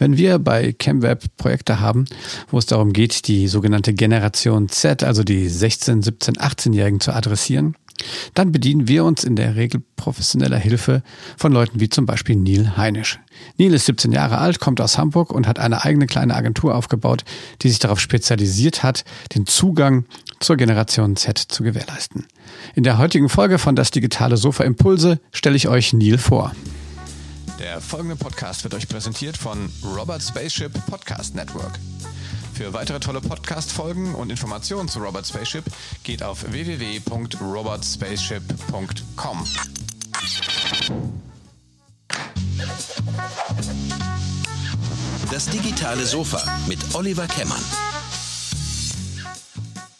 Wenn wir bei ChemWeb Projekte haben, wo es darum geht, die sogenannte Generation Z, also die 16, 17, 18-Jährigen zu adressieren, dann bedienen wir uns in der Regel professioneller Hilfe von Leuten wie zum Beispiel Neil Heinisch. Neil ist 17 Jahre alt, kommt aus Hamburg und hat eine eigene kleine Agentur aufgebaut, die sich darauf spezialisiert hat, den Zugang zur Generation Z zu gewährleisten. In der heutigen Folge von Das digitale Sofa Impulse stelle ich euch Neil vor. Der folgende Podcast wird euch präsentiert von Robert Spaceship Podcast Network. Für weitere tolle Podcast-Folgen und Informationen zu Robert Spaceship geht auf www.robertspaceship.com. Das digitale Sofa mit Oliver Kemmern.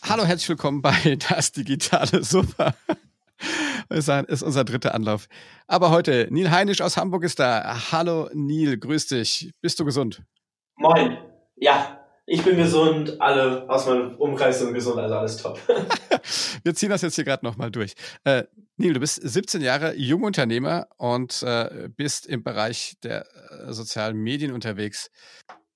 Hallo, herzlich willkommen bei Das digitale Sofa. Das ist unser dritter Anlauf. Aber heute, Neil Heinisch aus Hamburg ist da. Hallo Neil, grüß dich. Bist du gesund? Moin. Ja, ich bin gesund, alle aus meinem Umkreis sind gesund, also alles top. Wir ziehen das jetzt hier gerade nochmal durch. Äh, Neil, du bist 17 Jahre Jungunternehmer und äh, bist im Bereich der äh, sozialen Medien unterwegs.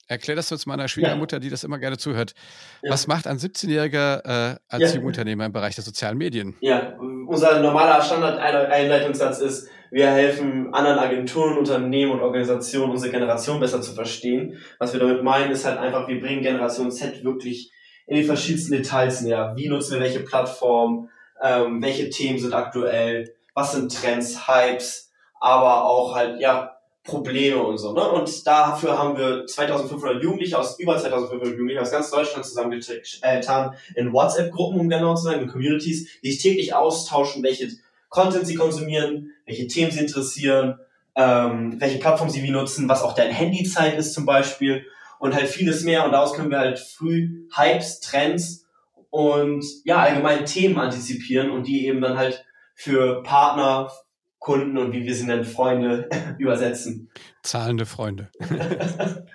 Erklär das jetzt meiner Schwiegermutter, ja. die das immer gerne zuhört. Ja. Was macht ein 17-Jähriger äh, als ja. Jungunternehmer im Bereich der sozialen Medien? Ja, unser normaler Standard-Einleitungssatz ist, wir helfen anderen Agenturen, Unternehmen und Organisationen, unsere Generation besser zu verstehen. Was wir damit meinen, ist halt einfach, wir bringen Generation Z wirklich in die verschiedensten Details näher. Wie nutzen wir welche Plattform? Ähm, welche Themen sind aktuell? Was sind Trends, Hypes? Aber auch halt, ja, Probleme und so. Ne? Und dafür haben wir 2500 Jugendliche aus über 2500 Jugendliche aus ganz Deutschland zusammengetan in WhatsApp-Gruppen, um genau zu sein, in Communities, die sich täglich austauschen, welche Content sie konsumieren, welche Themen sie interessieren, ähm, welche Plattform sie wie nutzen, was auch deren Handyzeit ist zum Beispiel und halt vieles mehr. Und daraus können wir halt früh Hypes, Trends und ja, allgemein Themen antizipieren und die eben dann halt für Partner, Kunden und wie wir sie nennen, Freunde übersetzen. Zahlende Freunde.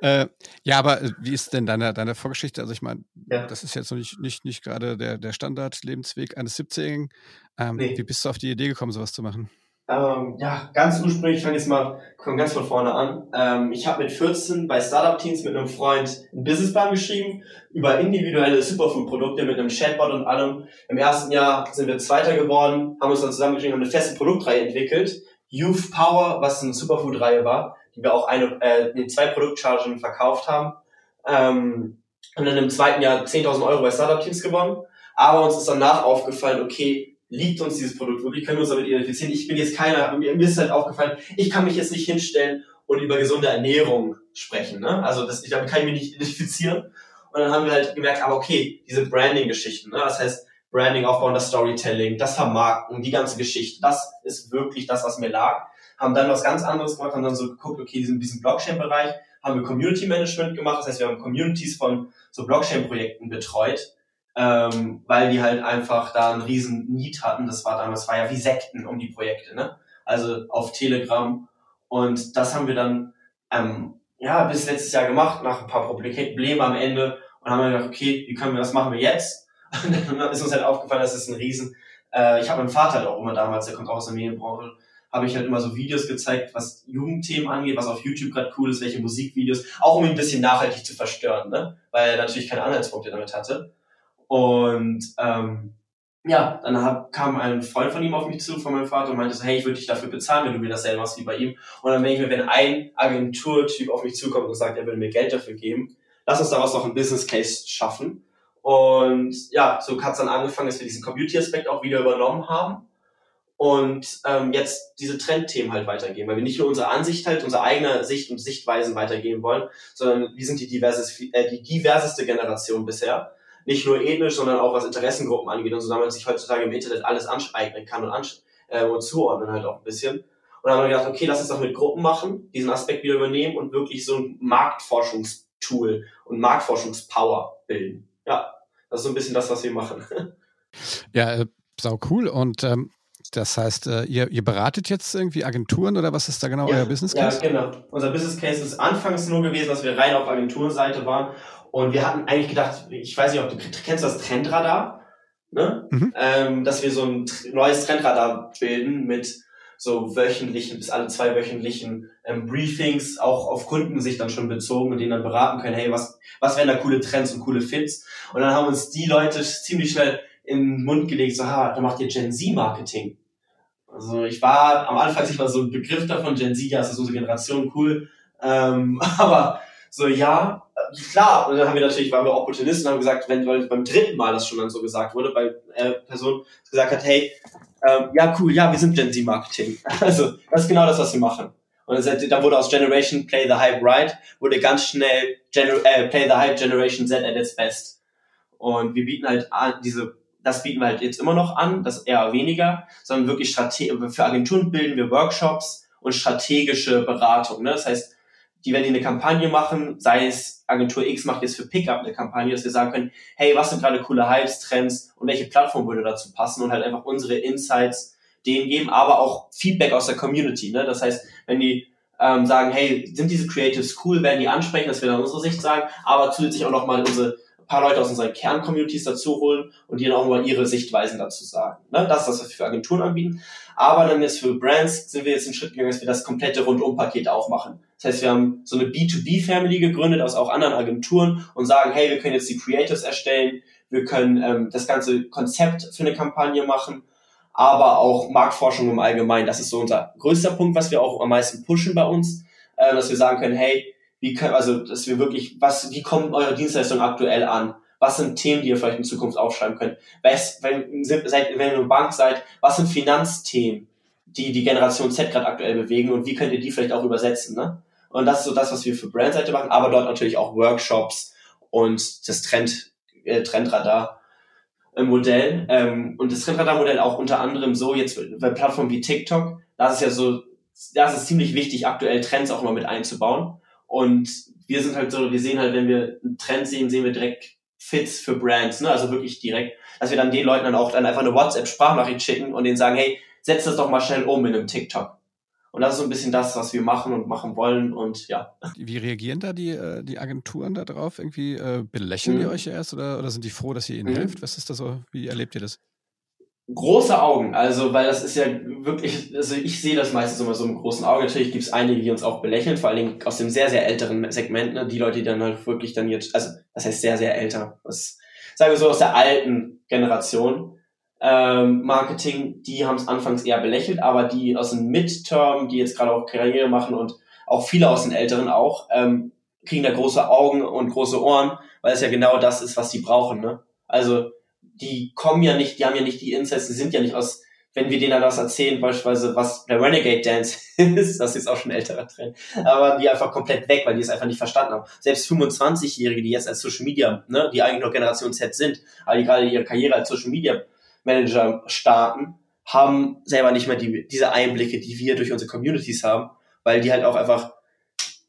äh, ja, aber äh, wie ist denn deine, deine Vorgeschichte? Also ich meine, ja. das ist jetzt noch nicht, nicht, nicht gerade der, der Standard-Lebensweg eines 17-Jährigen. Ähm, nee. Wie bist du auf die Idee gekommen, sowas zu machen? Ähm, ja, ganz ursprünglich, ich fange jetzt mal komm ganz von vorne an. Ähm, ich habe mit 14 bei Startup-Teams mit einem Freund einen Businessplan geschrieben über individuelle Superfood-Produkte mit einem Chatbot und allem. Im ersten Jahr sind wir Zweiter geworden, haben uns dann zusammengeschrieben, haben eine feste Produktreihe entwickelt. Youth Power, was eine Superfood-Reihe war, die wir auch eine, äh, in zwei Produktchargen verkauft haben. Ähm, und dann im zweiten Jahr 10.000 Euro bei Startup-Teams gewonnen. Aber uns ist danach aufgefallen, okay, liegt uns dieses Produkt können wir uns damit identifizieren. Ich bin jetzt keiner, mir ist halt aufgefallen, ich kann mich jetzt nicht hinstellen und über gesunde Ernährung sprechen. Ne? Also das, ich, damit kann ich mich nicht identifizieren. Und dann haben wir halt gemerkt, aber okay, diese Branding-Geschichten, ne? das heißt Branding aufbauen, das Storytelling, das Vermarkten, die ganze Geschichte, das ist wirklich das, was mir lag. Haben dann was ganz anderes gemacht, haben dann so geguckt, okay, diesen, diesen Blockchain-Bereich haben wir Community Management gemacht, das heißt, wir haben Communities von so Blockchain-Projekten betreut ähm, weil die halt einfach da einen riesen Need hatten. Das war damals, war ja wie Sekten um die Projekte, ne? Also auf Telegram. Und das haben wir dann ähm, ja bis letztes Jahr gemacht, nach ein paar Problemen am Ende. Und haben wir gedacht, okay, wie können wir das machen wir jetzt? Und dann ist uns halt aufgefallen, dass es ein Riesen. Äh, ich habe meinen Vater halt auch immer damals, der kommt auch aus der Medienbranche, habe ich halt immer so Videos gezeigt, was Jugendthemen angeht, was auf YouTube gerade cool ist, welche Musikvideos, auch um ihn ein bisschen nachhaltig zu verstören, ne? weil er natürlich keine Anhaltspunkte damit hatte. Und ähm, ja, dann hab, kam ein Freund von ihm auf mich zu, von meinem Vater, und meinte so, hey, ich würde dich dafür bezahlen, wenn du mir dasselbe machst wie bei ihm. Und dann denke ich mir, wenn ein Agenturtyp auf mich zukommt und sagt, er würde mir Geld dafür geben, lass uns daraus noch einen Business Case schaffen. Und ja, so hat es dann angefangen, dass wir diesen Community-Aspekt auch wieder übernommen haben und ähm, jetzt diese Trendthemen halt weitergeben, weil wir nicht nur unsere Ansicht halt, unsere eigene Sicht und Sichtweisen weitergeben wollen, sondern wir sind die, diverses, äh, die diverseste Generation bisher nicht nur ethnisch, sondern auch was Interessengruppen angeht und so, damit man sich heutzutage im Internet alles aneignen kann und, ansch äh, und zuordnen halt auch ein bisschen. Und dann haben wir gedacht, okay, lass uns doch mit Gruppen machen, diesen Aspekt wieder übernehmen und wirklich so ein Marktforschungstool und Marktforschungspower bilden. Ja, das ist so ein bisschen das, was wir machen. Ja, äh, sau cool. Und ähm, das heißt, äh, ihr, ihr beratet jetzt irgendwie Agenturen oder was ist da genau ja, euer Business Case? Ja, genau. Unser Business Case ist anfangs nur gewesen, dass wir rein auf Agenturseite waren und wir hatten eigentlich gedacht, ich weiß nicht, ob du kennst das Trendradar, ne? Mhm. Ähm, dass wir so ein neues Trendradar bilden mit so wöchentlichen bis alle zwei wöchentlichen ähm, Briefings auch auf Kunden sich dann schon bezogen und denen dann beraten können, hey, was, was wären da coole Trends und coole Fits? Und dann haben uns die Leute ziemlich schnell in den Mund gelegt, so, ha, da macht ihr Gen Z Marketing. Also ich war am Anfang ich war so ein Begriff davon, Gen Z, ja, ist das unsere Generation, cool. Ähm, aber so, ja, klar, und dann haben wir natürlich, waren wir Opportunisten und haben gesagt, wenn weil beim dritten Mal das schon dann so gesagt wurde, weil äh, Person gesagt hat, hey, ähm, ja, cool, ja, wir sind Gen Z Marketing. Also, das ist genau das, was wir machen. Und dann wurde aus Generation Play the Hype Right, wurde ganz schnell Gener äh, Play the Hype Generation Z at its best. Und wir bieten halt diese, das bieten wir halt jetzt immer noch an, das eher weniger, sondern wirklich strategisch, für Agenturen bilden wir Workshops und strategische Beratung. Ne? Das heißt, die, wenn die eine Kampagne machen, sei es Agentur X macht jetzt für Pickup eine Kampagne, dass wir sagen können, hey, was sind gerade coole Hypes, Trends und welche Plattform würde dazu passen und halt einfach unsere Insights denen geben, aber auch Feedback aus der Community. Ne? Das heißt, wenn die ähm, sagen, hey, sind diese Creatives cool, werden die ansprechen, dass wir dann unsere Sicht sagen, aber zusätzlich auch nochmal unsere paar Leute aus unseren Kerncommunities dazu holen und die dann auch mal ihre Sichtweisen dazu sagen. Ne? Das ist das, was wir für Agenturen anbieten. Aber dann jetzt für Brands sind wir jetzt einen Schritt gegangen, dass wir das komplette Rundumpaket auch machen. Das heißt, wir haben so eine B2B-Family gegründet aus auch anderen Agenturen und sagen, hey, wir können jetzt die Creatives erstellen, wir können ähm, das ganze Konzept für eine Kampagne machen, aber auch Marktforschung im Allgemeinen. Das ist so unser größter Punkt, was wir auch am meisten pushen bei uns, äh, dass wir sagen können, hey, wie können, also, dass wir wirklich, was, wie kommt eure Dienstleistung aktuell an? Was sind Themen, die ihr vielleicht in Zukunft aufschreiben könnt? Was, wenn, seid, wenn ihr eine Bank seid, was sind Finanzthemen, die die Generation Z gerade aktuell bewegen und wie könnt ihr die vielleicht auch übersetzen, ne? Und das ist so das, was wir für Brandseite machen, aber dort natürlich auch Workshops und das Trend, äh, Trendradar. Modell ähm, und das Trendradar-Modell auch unter anderem so jetzt bei Plattformen wie TikTok, das ist ja so, das ist ziemlich wichtig, aktuell Trends auch immer mit einzubauen und wir sind halt so, wir sehen halt, wenn wir einen Trend sehen, sehen wir direkt Fits für Brands, ne? Also wirklich direkt, dass wir dann den Leuten dann auch dann einfach eine WhatsApp-Sprachnachricht schicken und denen sagen, hey, setz das doch mal schnell um in einem TikTok. Und das ist so ein bisschen das, was wir machen und machen wollen und ja. Wie reagieren da die, äh, die Agenturen da drauf? Irgendwie äh, belächeln mhm. die euch erst oder, oder sind die froh, dass ihr ihnen mhm. helft? Was ist da so? Wie erlebt ihr das? große Augen, also weil das ist ja wirklich, also ich sehe das meistens immer so mit großen Augen. Natürlich gibt es einige, die uns auch belächeln, vor allen Dingen aus dem sehr, sehr älteren Segment, ne? die Leute, die dann halt wirklich dann jetzt, also das heißt sehr, sehr älter, was, sagen wir so aus der alten Generation ähm, Marketing, die haben es anfangs eher belächelt, aber die aus dem Midterm, die jetzt gerade auch Karriere machen und auch viele aus den Älteren auch, ähm, kriegen da große Augen und große Ohren, weil es ja genau das ist, was die brauchen. Ne? Also die kommen ja nicht, die haben ja nicht die Insights, die sind ja nicht aus, wenn wir denen dann was erzählen, beispielsweise was der Renegade Dance ist, das ist auch schon älterer Trend, aber die einfach komplett weg, weil die es einfach nicht verstanden haben. Selbst 25-Jährige, die jetzt als Social Media, ne, die eigentlich noch Generation Z sind, aber die gerade ihre Karriere als Social Media Manager starten, haben selber nicht mehr die, diese Einblicke, die wir durch unsere Communities haben, weil die halt auch einfach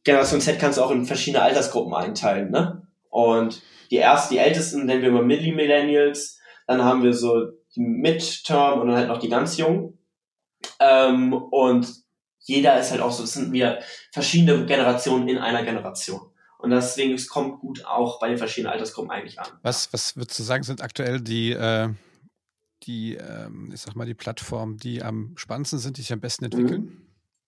Generation Z kannst du auch in verschiedene Altersgruppen einteilen, ne? Und die ersten, die ältesten nennen wir immer Milli-Millennials, dann haben wir so die Midterm und dann halt noch die ganz jungen. Ähm, und jeder ist halt auch so, es sind wir verschiedene Generationen in einer Generation. Und deswegen, es kommt gut auch bei den verschiedenen Altersgruppen eigentlich an. Was, was würdest du sagen, sind aktuell die, äh, die ähm, ich sag mal, die Plattformen, die am spannendsten sind, die sich am besten entwickeln? Mhm.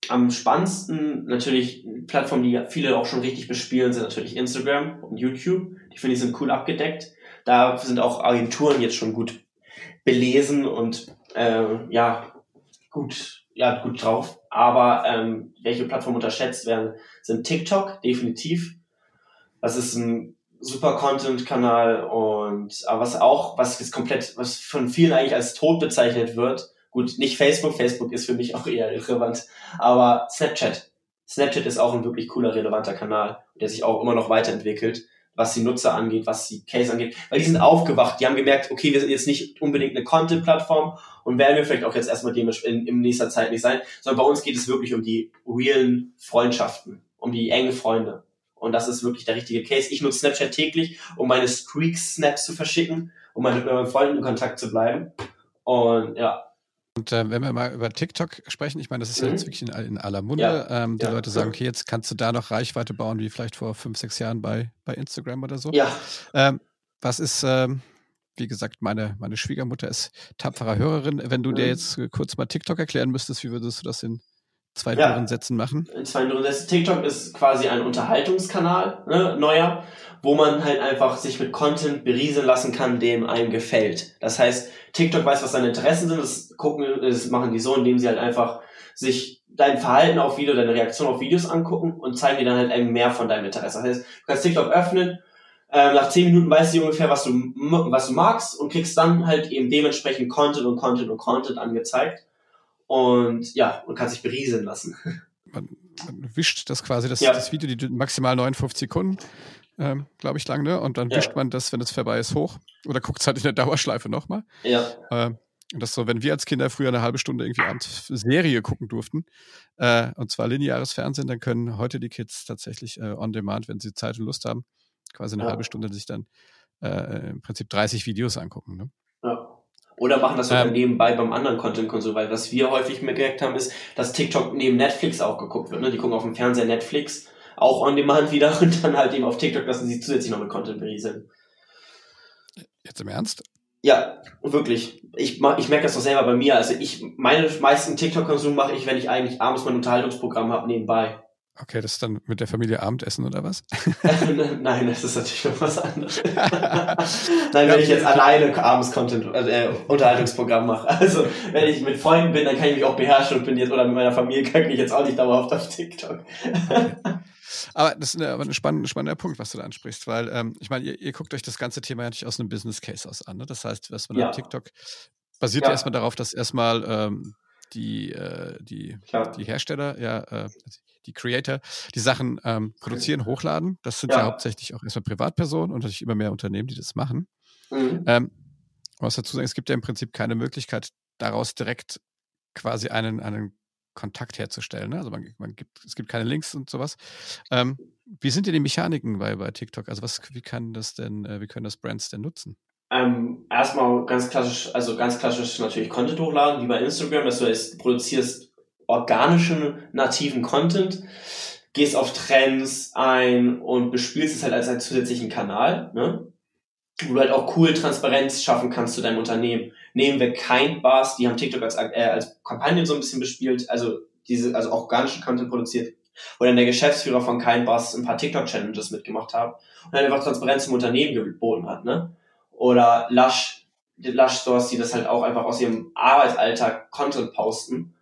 Am spannendsten natürlich Plattformen, die viele auch schon richtig bespielen, sind natürlich Instagram und YouTube. Die finde ich sind cool abgedeckt. Da sind auch Agenturen jetzt schon gut belesen und äh, ja gut ja gut drauf. Aber ähm, welche Plattformen unterschätzt werden, sind TikTok definitiv. Das ist ein super Content-Kanal und aber was auch was ist komplett was von vielen eigentlich als tot bezeichnet wird. Gut, nicht Facebook. Facebook ist für mich auch eher irrelevant, aber Snapchat. Snapchat ist auch ein wirklich cooler, relevanter Kanal, der sich auch immer noch weiterentwickelt was die Nutzer angeht, was die Case angeht, weil die sind aufgewacht, die haben gemerkt, okay, wir sind jetzt nicht unbedingt eine Content-Plattform und werden wir vielleicht auch jetzt erstmal dem in, in nächster Zeit nicht sein, sondern bei uns geht es wirklich um die realen Freundschaften, um die engen Freunde. Und das ist wirklich der richtige Case. Ich nutze Snapchat täglich, um meine Streaks-Snaps zu verschicken, um mit meinen Freunden in Kontakt zu bleiben. Und ja, und äh, wenn wir mal über TikTok sprechen, ich meine, das ist mhm. ja jetzt wirklich in, in aller Munde. Ja. Ähm, die ja. Leute sagen, okay, jetzt kannst du da noch Reichweite bauen, wie vielleicht vor fünf, sechs Jahren bei, bei Instagram oder so. Ja. Ähm, was ist, ähm, wie gesagt, meine, meine Schwiegermutter ist tapferer Hörerin. Wenn du mhm. dir jetzt kurz mal TikTok erklären müsstest, wie würdest du das in zwei ja. Sätzen machen? In zwei Sätzen. TikTok ist quasi ein Unterhaltungskanal, ne, neuer, wo man halt einfach sich mit Content berieseln lassen kann, dem einem gefällt. Das heißt, TikTok weiß, was seine Interessen sind, das gucken, das machen die so, indem sie halt einfach sich dein Verhalten auf Video, deine Reaktion auf Videos angucken und zeigen dir dann halt eben mehr von deinem Interesse. Das heißt, du kannst TikTok öffnen, äh, nach zehn Minuten weißt du ungefähr, was du, was du magst und kriegst dann halt eben dementsprechend Content und Content und Content angezeigt und ja, und kannst dich berieseln lassen. Man, man wischt das quasi, das, ja. das Video, die maximal 59 Sekunden, ähm, glaube ich, lang, ne? Und dann ja. wischt man das, wenn es vorbei ist, hoch. Oder guckt es halt in der Dauerschleife nochmal. Ja. Ähm, und das so, wenn wir als Kinder früher eine halbe Stunde irgendwie abends Serie gucken durften, äh, und zwar lineares Fernsehen, dann können heute die Kids tatsächlich äh, on demand, wenn sie Zeit und Lust haben, quasi eine ja. halbe Stunde sich dann äh, im Prinzip 30 Videos angucken. Ne? Oder machen das sogar ähm, nebenbei beim anderen Content-Konsum, weil was wir häufig gemerkt haben, ist, dass TikTok neben Netflix auch geguckt wird. Ne? Die gucken auf dem Fernseher Netflix, auch on demand wieder und dann halt eben auf TikTok lassen sie zusätzlich noch mit Content berieseln. Jetzt im Ernst? Ja, wirklich. Ich, ich merke das doch selber bei mir. Also ich, meine meisten TikTok-Konsum mache ich, wenn ich eigentlich abends mein Unterhaltungsprogramm habe, nebenbei. Okay, das ist dann mit der Familie Abendessen oder was? Nein, das ist natürlich noch was anderes. Nein, wenn ich jetzt alleine abends Content, äh, Unterhaltungsprogramm mache. Also, wenn ich mit Freunden bin, dann kann ich mich auch beherrschen und bin jetzt, oder mit meiner Familie kann ich jetzt auch nicht dauerhaft auf TikTok. Okay. Aber das ist eine, aber ein spannender, spannender Punkt, was du da ansprichst, weil ähm, ich meine, ihr, ihr, guckt euch das ganze Thema natürlich aus einem Business Case aus an. Ne? Das heißt, was man ja. auf TikTok basiert ja. erstmal darauf, dass erstmal ähm, die, äh, die, die Hersteller, ja, äh, die Creator, die Sachen ähm, produzieren, hochladen. Das sind ja. ja. hauptsächlich auch erstmal Privatpersonen und natürlich immer mehr Unternehmen, die das machen. Mhm. Ähm, was dazu sagen, es gibt ja im Prinzip keine Möglichkeit, daraus direkt quasi einen, einen Kontakt herzustellen. Ne? Also man, man gibt, es gibt keine Links und sowas. Ähm, wie sind denn die Mechaniken bei, bei TikTok? Also was, wie kann das denn, äh, wie können das Brands denn nutzen? Ähm, erstmal ganz klassisch, also ganz klassisch natürlich Content hochladen, wie bei Instagram, dass du jetzt produzierst organischen, nativen Content, gehst auf Trends ein und bespielst es halt als einen zusätzlichen Kanal, ne? wo du halt auch cool Transparenz schaffen kannst zu deinem Unternehmen nehmen wir kein Bars, die haben TikTok als, äh, als Kampagne so ein bisschen bespielt, also diese, also auch organischen Content produziert, wo dann der Geschäftsführer von kein Bars ein paar TikTok-Challenges mitgemacht hat und dann einfach Transparenz im Unternehmen geboten hat, ne? Oder Lush, Lush Stores, die das halt auch einfach aus ihrem Arbeitsalltag Content posten,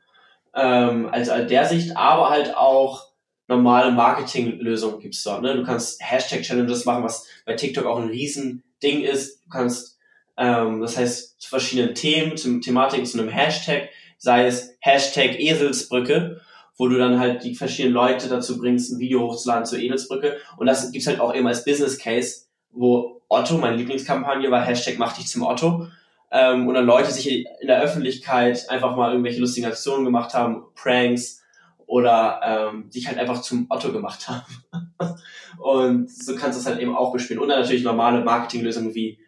ähm, also als der Sicht, aber halt auch normale Marketinglösungen gibt's dort. Ne? Du kannst Hashtag-Challenges machen, was bei TikTok auch ein Riesending ist. Du kannst ähm, das heißt, zu verschiedenen Themen, zu Thematiken, zu einem Hashtag, sei es Hashtag Eselsbrücke, wo du dann halt die verschiedenen Leute dazu bringst, ein Video hochzuladen zur Eselsbrücke. Und das gibt's halt auch eben als Business Case, wo Otto, meine Lieblingskampagne war Hashtag mach dich zum Otto. Ähm, und dann Leute sich in der Öffentlichkeit einfach mal irgendwelche lustigen Aktionen gemacht haben, Pranks oder ähm, sich halt einfach zum Otto gemacht haben. und so kannst du es halt eben auch bespielen. Und dann natürlich normale Marketinglösungen wie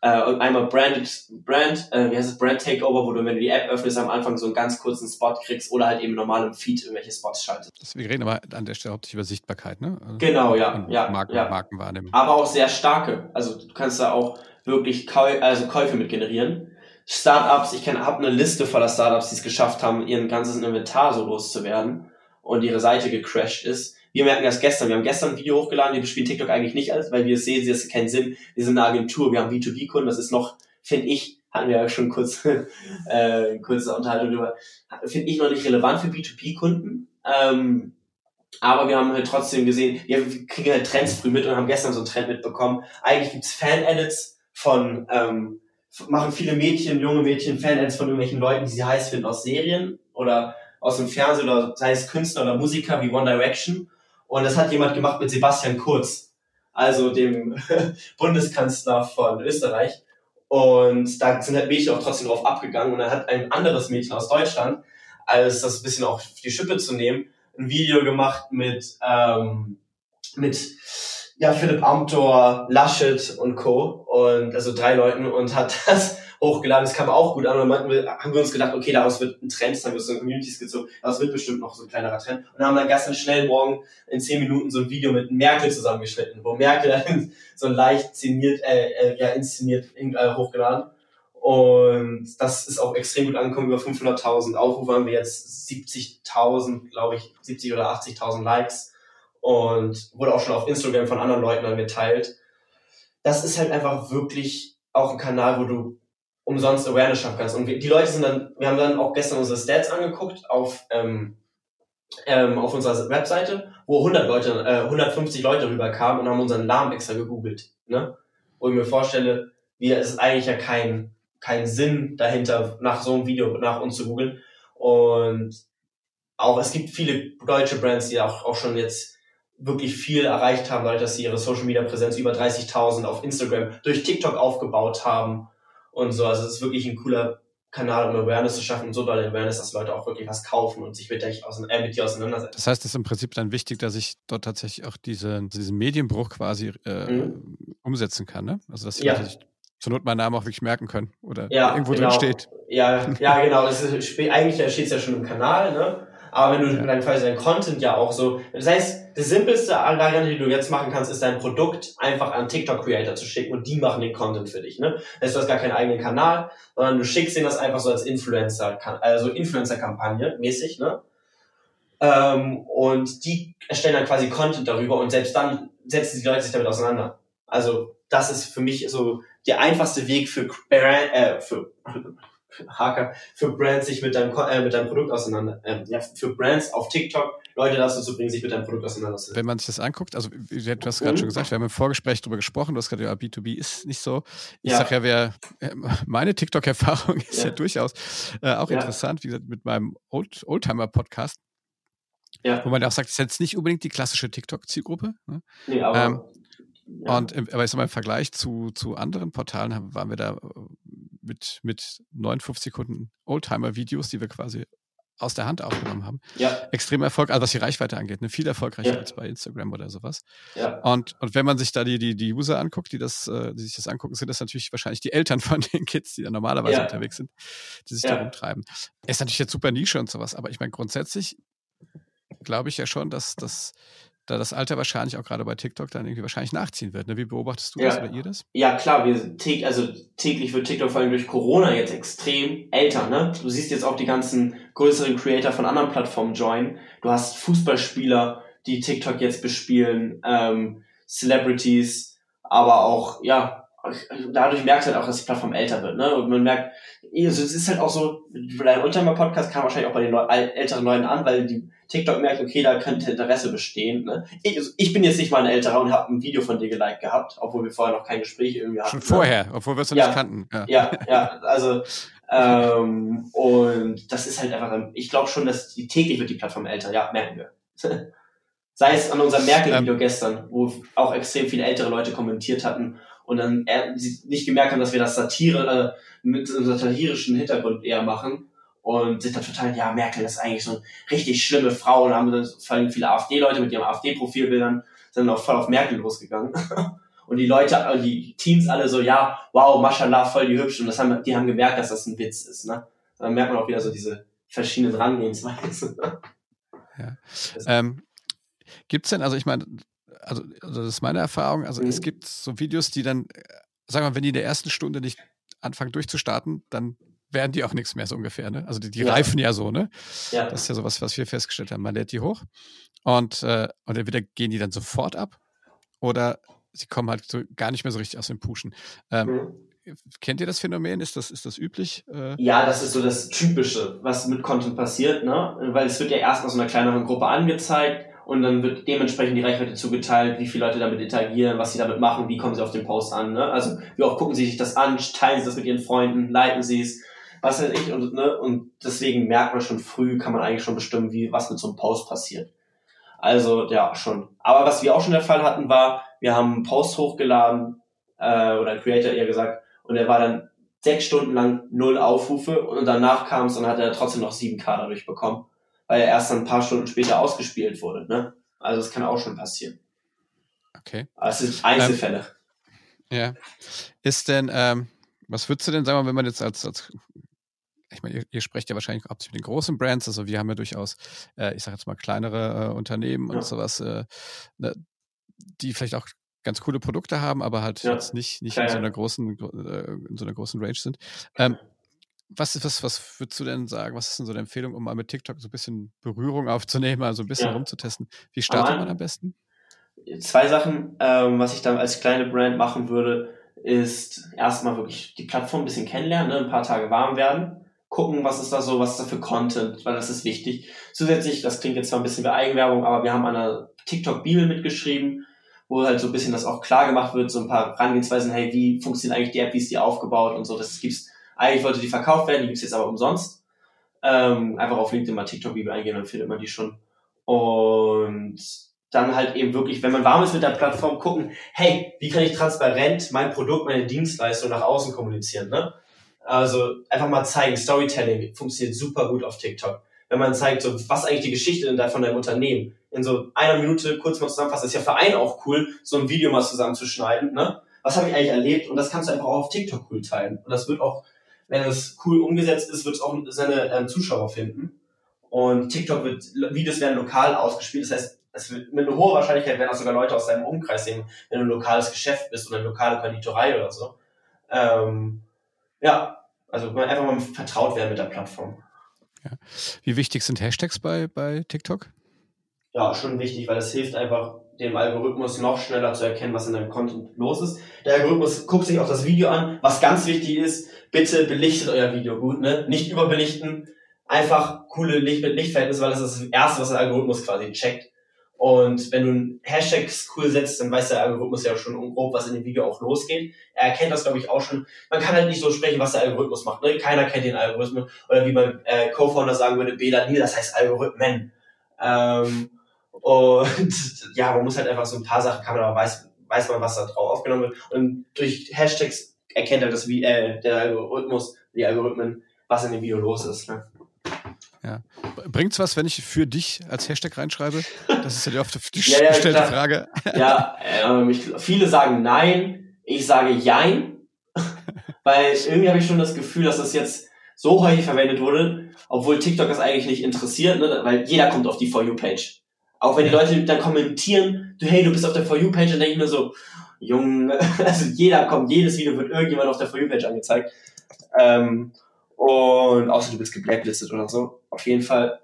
äh, und einmal Branded, Brand, äh, wie heißt es, Brand Takeover, wo du, wenn du die App öffnest, am Anfang so einen ganz kurzen Spot kriegst oder halt eben normal im Feed irgendwelche Spots schaltest. wir reden aber an der Stelle hauptsächlich über Sichtbarkeit, ne? Genau, ja, ja, Marken, ja. Markenwahrnehmung. Aber auch sehr starke. Also du kannst da auch wirklich Käu also Käufe mit generieren. Startups, ich habe eine Liste voller Startups, die es geschafft haben, ihren ganzes Inventar so loszuwerden und ihre Seite gecrashed ist wir merken das gestern. Wir haben gestern ein Video hochgeladen, wir bespielen TikTok eigentlich nicht alles, weil wir sehen, es ist keinen Sinn. Wir sind eine Agentur, wir haben B2B-Kunden, das ist noch, finde ich, hatten wir ja schon kurz, äh, kurze Unterhaltung darüber, finde ich noch nicht relevant für B2B-Kunden. Ähm, aber wir haben halt trotzdem gesehen, wir kriegen halt Trends früh mit und haben gestern so einen Trend mitbekommen. Eigentlich gibt's Fan-Edits von, ähm, machen viele Mädchen, junge Mädchen Fan-Edits von irgendwelchen Leuten, die sie heiß finden aus Serien oder aus dem Fernsehen oder sei es Künstler oder Musiker wie One Direction. Und das hat jemand gemacht mit Sebastian Kurz, also dem Bundeskanzler von Österreich. Und da sind halt Mädchen auch trotzdem drauf abgegangen. Und dann hat ein anderes Mädchen aus Deutschland, als das ein bisschen auf die Schippe zu nehmen, ein Video gemacht mit, ähm, mit ja, Philipp Amthor, Laschet und Co. Und also drei Leuten und hat das hochgeladen. Das kam auch gut an. Und dann wir, haben wir uns gedacht, okay, daraus wird ein Trend, das haben wir so Communities gezogen. Das wird bestimmt noch so ein kleinerer Trend. Und dann haben wir gestern schnell morgen in zehn Minuten so ein Video mit Merkel zusammengeschnitten, wo Merkel dann so leicht szeniert, äh, äh, ja, inszeniert äh, hochgeladen. Und das ist auch extrem gut angekommen. Über 500.000 Aufrufe haben wir jetzt 70.000, glaube ich, 70 oder 80.000 Likes. Und wurde auch schon auf Instagram von anderen Leuten dann geteilt. Das ist halt einfach wirklich auch ein Kanal, wo du umsonst Awareness schaffen kannst. Und wir, die Leute sind dann, wir haben dann auch gestern unsere Stats angeguckt auf, ähm, ähm, auf unserer Webseite, wo 100 Leute, äh, 150 Leute rüberkamen und haben unseren Namen extra gegoogelt. Ne? Wo ich mir vorstelle, wie es ist eigentlich ja kein keinen Sinn dahinter, nach so einem Video nach uns zu googeln. Und auch es gibt viele deutsche Brands, die auch, auch schon jetzt wirklich viel erreicht haben, dadurch, dass sie ihre Social Media Präsenz über 30.000 auf Instagram durch TikTok aufgebaut haben und so. Also es ist wirklich ein cooler Kanal, um Awareness zu schaffen und so doll Awareness, dass Leute auch wirklich was kaufen und sich mit, dir, äh, mit dir auseinandersetzen. Das heißt, es ist im Prinzip dann wichtig, dass ich dort tatsächlich auch diese, diesen Medienbruch quasi äh, mhm. umsetzen kann, ne? Also dass ja. ich zur Not meinen Namen auch wirklich merken können oder ja, irgendwo genau. drin steht. Ja, ja, genau. Das ist, eigentlich steht es ja schon im Kanal, ne? Aber wenn du ja. dann quasi dein Content ja auch so, das heißt, das simpelste Variante, die du jetzt machen kannst, ist dein Produkt einfach an TikTok-Creator zu schicken und die machen den Content für dich, ne? Das heißt, du hast gar keinen eigenen Kanal, sondern du schickst ihnen das einfach so als Influencer, also Influencer-Kampagne mäßig, ne? Ähm, und die erstellen dann quasi Content darüber und selbst dann setzen die Leute sich damit auseinander. Also, das ist für mich so der einfachste Weg für, Brand, äh, für Hacker, für Brands sich mit deinem, äh, mit deinem Produkt auseinander, äh, ja, für Brands auf TikTok Leute dazu zu bringen, sich mit deinem Produkt auseinanderzusetzen. Wenn man sich das anguckt, also du hast gerade mhm. schon gesagt, wir haben im Vorgespräch darüber gesprochen, du hast gerade ja, B2B ist nicht so. Ich ja. sage ja, wer, äh, meine TikTok-Erfahrung ist ja, ja durchaus äh, auch interessant, wie gesagt, mit meinem Old, Oldtimer-Podcast. Wo man ja auch sagt, das ist jetzt nicht unbedingt die klassische TikTok-Zielgruppe. Ne? Nee, aber ähm, ja. Und aber ich sag mal, im Vergleich zu, zu anderen Portalen haben, waren wir da äh, mit, mit 59 Sekunden Oldtimer-Videos, die wir quasi aus der Hand aufgenommen haben. Ja. Extrem Erfolg, also was die Reichweite angeht, ne? viel erfolgreicher ja. als bei Instagram oder sowas. Ja. Und, und wenn man sich da die, die, die User anguckt, die das, äh, die sich das angucken, sind das natürlich wahrscheinlich die Eltern von den Kids, die da normalerweise ja. unterwegs sind, die sich da rumtreiben. Ist natürlich jetzt super Nische und sowas, aber ich meine, grundsätzlich glaube ich ja schon, dass, dass da das Alter wahrscheinlich auch gerade bei TikTok dann irgendwie wahrscheinlich nachziehen wird. Ne? Wie beobachtest du ja. das oder ihr das? Ja, klar, wir täglich, also täglich wird TikTok vor allem durch Corona jetzt extrem älter. Ne? Du siehst jetzt auch die ganzen größeren Creator von anderen Plattformen joinen. Du hast Fußballspieler, die TikTok jetzt bespielen, ähm, Celebrities, aber auch, ja, dadurch merkst du halt auch, dass die Plattform älter wird, ne? Und man merkt, also es ist halt auch so, dein Ultimate-Podcast kam wahrscheinlich auch bei den älteren Leuten an, weil die TikTok merkt, okay, da könnte Interesse bestehen. Ne? Ich, also ich bin jetzt nicht mal ein älterer und habe ein Video von dir geliked gehabt, obwohl wir vorher noch kein Gespräch irgendwie hatten. Schon vorher, ne? obwohl wir es noch ja, nicht kannten. Ja, ja, ja also ähm, und das ist halt einfach, ich glaube schon, dass die täglich wird die Plattform älter, ja, merken wir. Sei es an unserem Merkel-Video ähm, gestern, wo auch extrem viele ältere Leute kommentiert hatten und dann nicht gemerkt haben, dass wir das Satire äh, mit einem satirischen Hintergrund eher machen und sind dann total, ja, Merkel ist eigentlich so eine richtig schlimme Frau und haben vor allem viele AfD-Leute mit ihren AfD-Profilbildern sind dann auch voll auf Merkel losgegangen. und die Leute, die Teens alle so, ja, wow, mashallah, voll die hübsch und das haben, die haben gemerkt, dass das ein Witz ist, ne? Dann merkt man auch wieder so diese verschiedenen Rangehensweisen. ja. Ähm, gibt's denn, also ich meine, also, also das ist meine Erfahrung, also mhm. es gibt so Videos, die dann, sagen wir mal, wenn die in der ersten Stunde nicht anfangen durchzustarten, dann werden die auch nichts mehr so ungefähr. Ne? Also die, die ja. reifen ja so, ne? Ja. Das ist ja sowas, was wir festgestellt haben. Man lädt die hoch und, äh, und entweder gehen die dann sofort ab oder sie kommen halt so gar nicht mehr so richtig aus dem Pushen. Ähm, mhm. Kennt ihr das Phänomen? Ist das, ist das üblich? Äh? Ja, das ist so das Typische, was mit Content passiert, ne? Weil es wird ja erst aus einer kleineren Gruppe angezeigt und dann wird dementsprechend die Reichweite zugeteilt, wie viele Leute damit interagieren, was sie damit machen, wie kommen sie auf den Post an. Ne? Also wie oft gucken sie sich das an, teilen sie das mit ihren Freunden, liken sie es was weiß ich, und, ne, und deswegen merkt man schon früh, kann man eigentlich schon bestimmen, wie, was mit so einem Post passiert. Also, ja, schon. Aber was wir auch schon der Fall hatten, war, wir haben einen Post hochgeladen, äh, oder ein Creator eher gesagt, und er war dann sechs Stunden lang null Aufrufe und danach kam es und hat er trotzdem noch 7K dadurch bekommen, weil er erst ein paar Stunden später ausgespielt wurde, ne? Also, das kann auch schon passieren. Okay. Aber es sind Einzelfälle. Ähm, ja. Ist denn, ähm, Was würdest du denn sagen, wenn man jetzt als, als ich meine, ihr, ihr, sprecht ja wahrscheinlich hauptsächlich mit den großen Brands, also wir haben ja durchaus, äh, ich sage jetzt mal, kleinere äh, Unternehmen ja. und sowas, äh, ne, die vielleicht auch ganz coole Produkte haben, aber halt ja. jetzt nicht, nicht in so einer großen, äh, in so einer großen Range sind. Ähm, was, was, was würdest du denn sagen? Was ist denn so eine Empfehlung, um mal mit TikTok so ein bisschen Berührung aufzunehmen, also ein bisschen ja. rumzutesten? Wie startet man am besten? Zwei Sachen, ähm, was ich dann als kleine Brand machen würde, ist erstmal wirklich die Plattform ein bisschen kennenlernen, ne? ein paar Tage warm werden, gucken, was ist da so, was ist da für Content, weil das ist wichtig. Zusätzlich, das klingt jetzt zwar ein bisschen wie Eigenwerbung, aber wir haben an einer TikTok-Bibel mitgeschrieben, wo halt so ein bisschen das auch klar gemacht wird, so ein paar Herangehensweisen, hey, wie funktioniert eigentlich die App, wie ist die aufgebaut und so. Das gibt's, eigentlich wollte die verkauft werden, die gibt's jetzt aber umsonst. Ähm, einfach auf LinkedIn mal TikTok-Bibel eingehen, dann findet man die schon. Und dann halt eben wirklich, wenn man warm ist mit der Plattform, gucken, hey, wie kann ich transparent mein Produkt, meine Dienstleistung nach außen kommunizieren, ne? Also einfach mal zeigen, Storytelling funktioniert super gut auf TikTok. Wenn man zeigt, so was eigentlich die Geschichte denn da von deinem Unternehmen in so einer Minute kurz mal zusammenfassen, ist ja für einen auch cool, so ein Video mal zusammenzuschneiden, ne? Was habe ich eigentlich erlebt? Und das kannst du einfach auch auf TikTok cool teilen. Und das wird auch, wenn es cool umgesetzt ist, wird es auch seine ähm, Zuschauer finden. Und TikTok wird, Videos werden lokal ausgespielt. Das heißt, es wird mit einer hohen Wahrscheinlichkeit werden auch sogar Leute aus deinem Umkreis sehen, wenn du ein lokales Geschäft bist oder eine lokale Konditorei oder so. Ähm, ja, also einfach mal vertraut werden mit der Plattform. Ja. Wie wichtig sind Hashtags bei, bei TikTok? Ja, schon wichtig, weil es hilft einfach dem Algorithmus noch schneller zu erkennen, was in deinem Content los ist. Der Algorithmus guckt sich auch das Video an. Was ganz wichtig ist, bitte belichtet euer Video gut, ne? Nicht überbelichten. Einfach coole Licht mit Lichtverhältnisse, weil das ist das Erste, was der Algorithmus quasi checkt. Und wenn du Hashtags cool setzt, dann weiß der Algorithmus ja schon grob, was in dem Video auch losgeht. Er erkennt das, glaube ich, auch schon. Man kann halt nicht so sprechen, was der Algorithmus macht. Ne? Keiner kennt den Algorithmus. Oder wie mein äh, Co-Founder sagen würde, Bela das heißt Algorithmen. Ähm, und ja, man muss halt einfach so ein paar Sachen, kann man aber weiß, weiß man, was da drauf aufgenommen wird. Und durch Hashtags erkennt er das, wie äh, der Algorithmus, die Algorithmen, was in dem Video los ist. Ne? Ja. Bringt's was, wenn ich für dich als Hashtag reinschreibe? Das ist ja die oft die ja, ja, gestellte klar. Frage. Ja, ähm, ich, viele sagen nein, ich sage jein, weil irgendwie habe ich schon das Gefühl, dass das jetzt so häufig verwendet wurde, obwohl TikTok das eigentlich nicht interessiert, ne? weil jeder kommt auf die For You-Page. Auch wenn die Leute dann kommentieren, du, hey, du bist auf der For You-Page, dann denke ich mir so, Junge, also jeder kommt, jedes Video wird irgendjemand auf der For You-Page angezeigt. Ähm, und außer du bist geblacklistet oder so. Auf jeden Fall.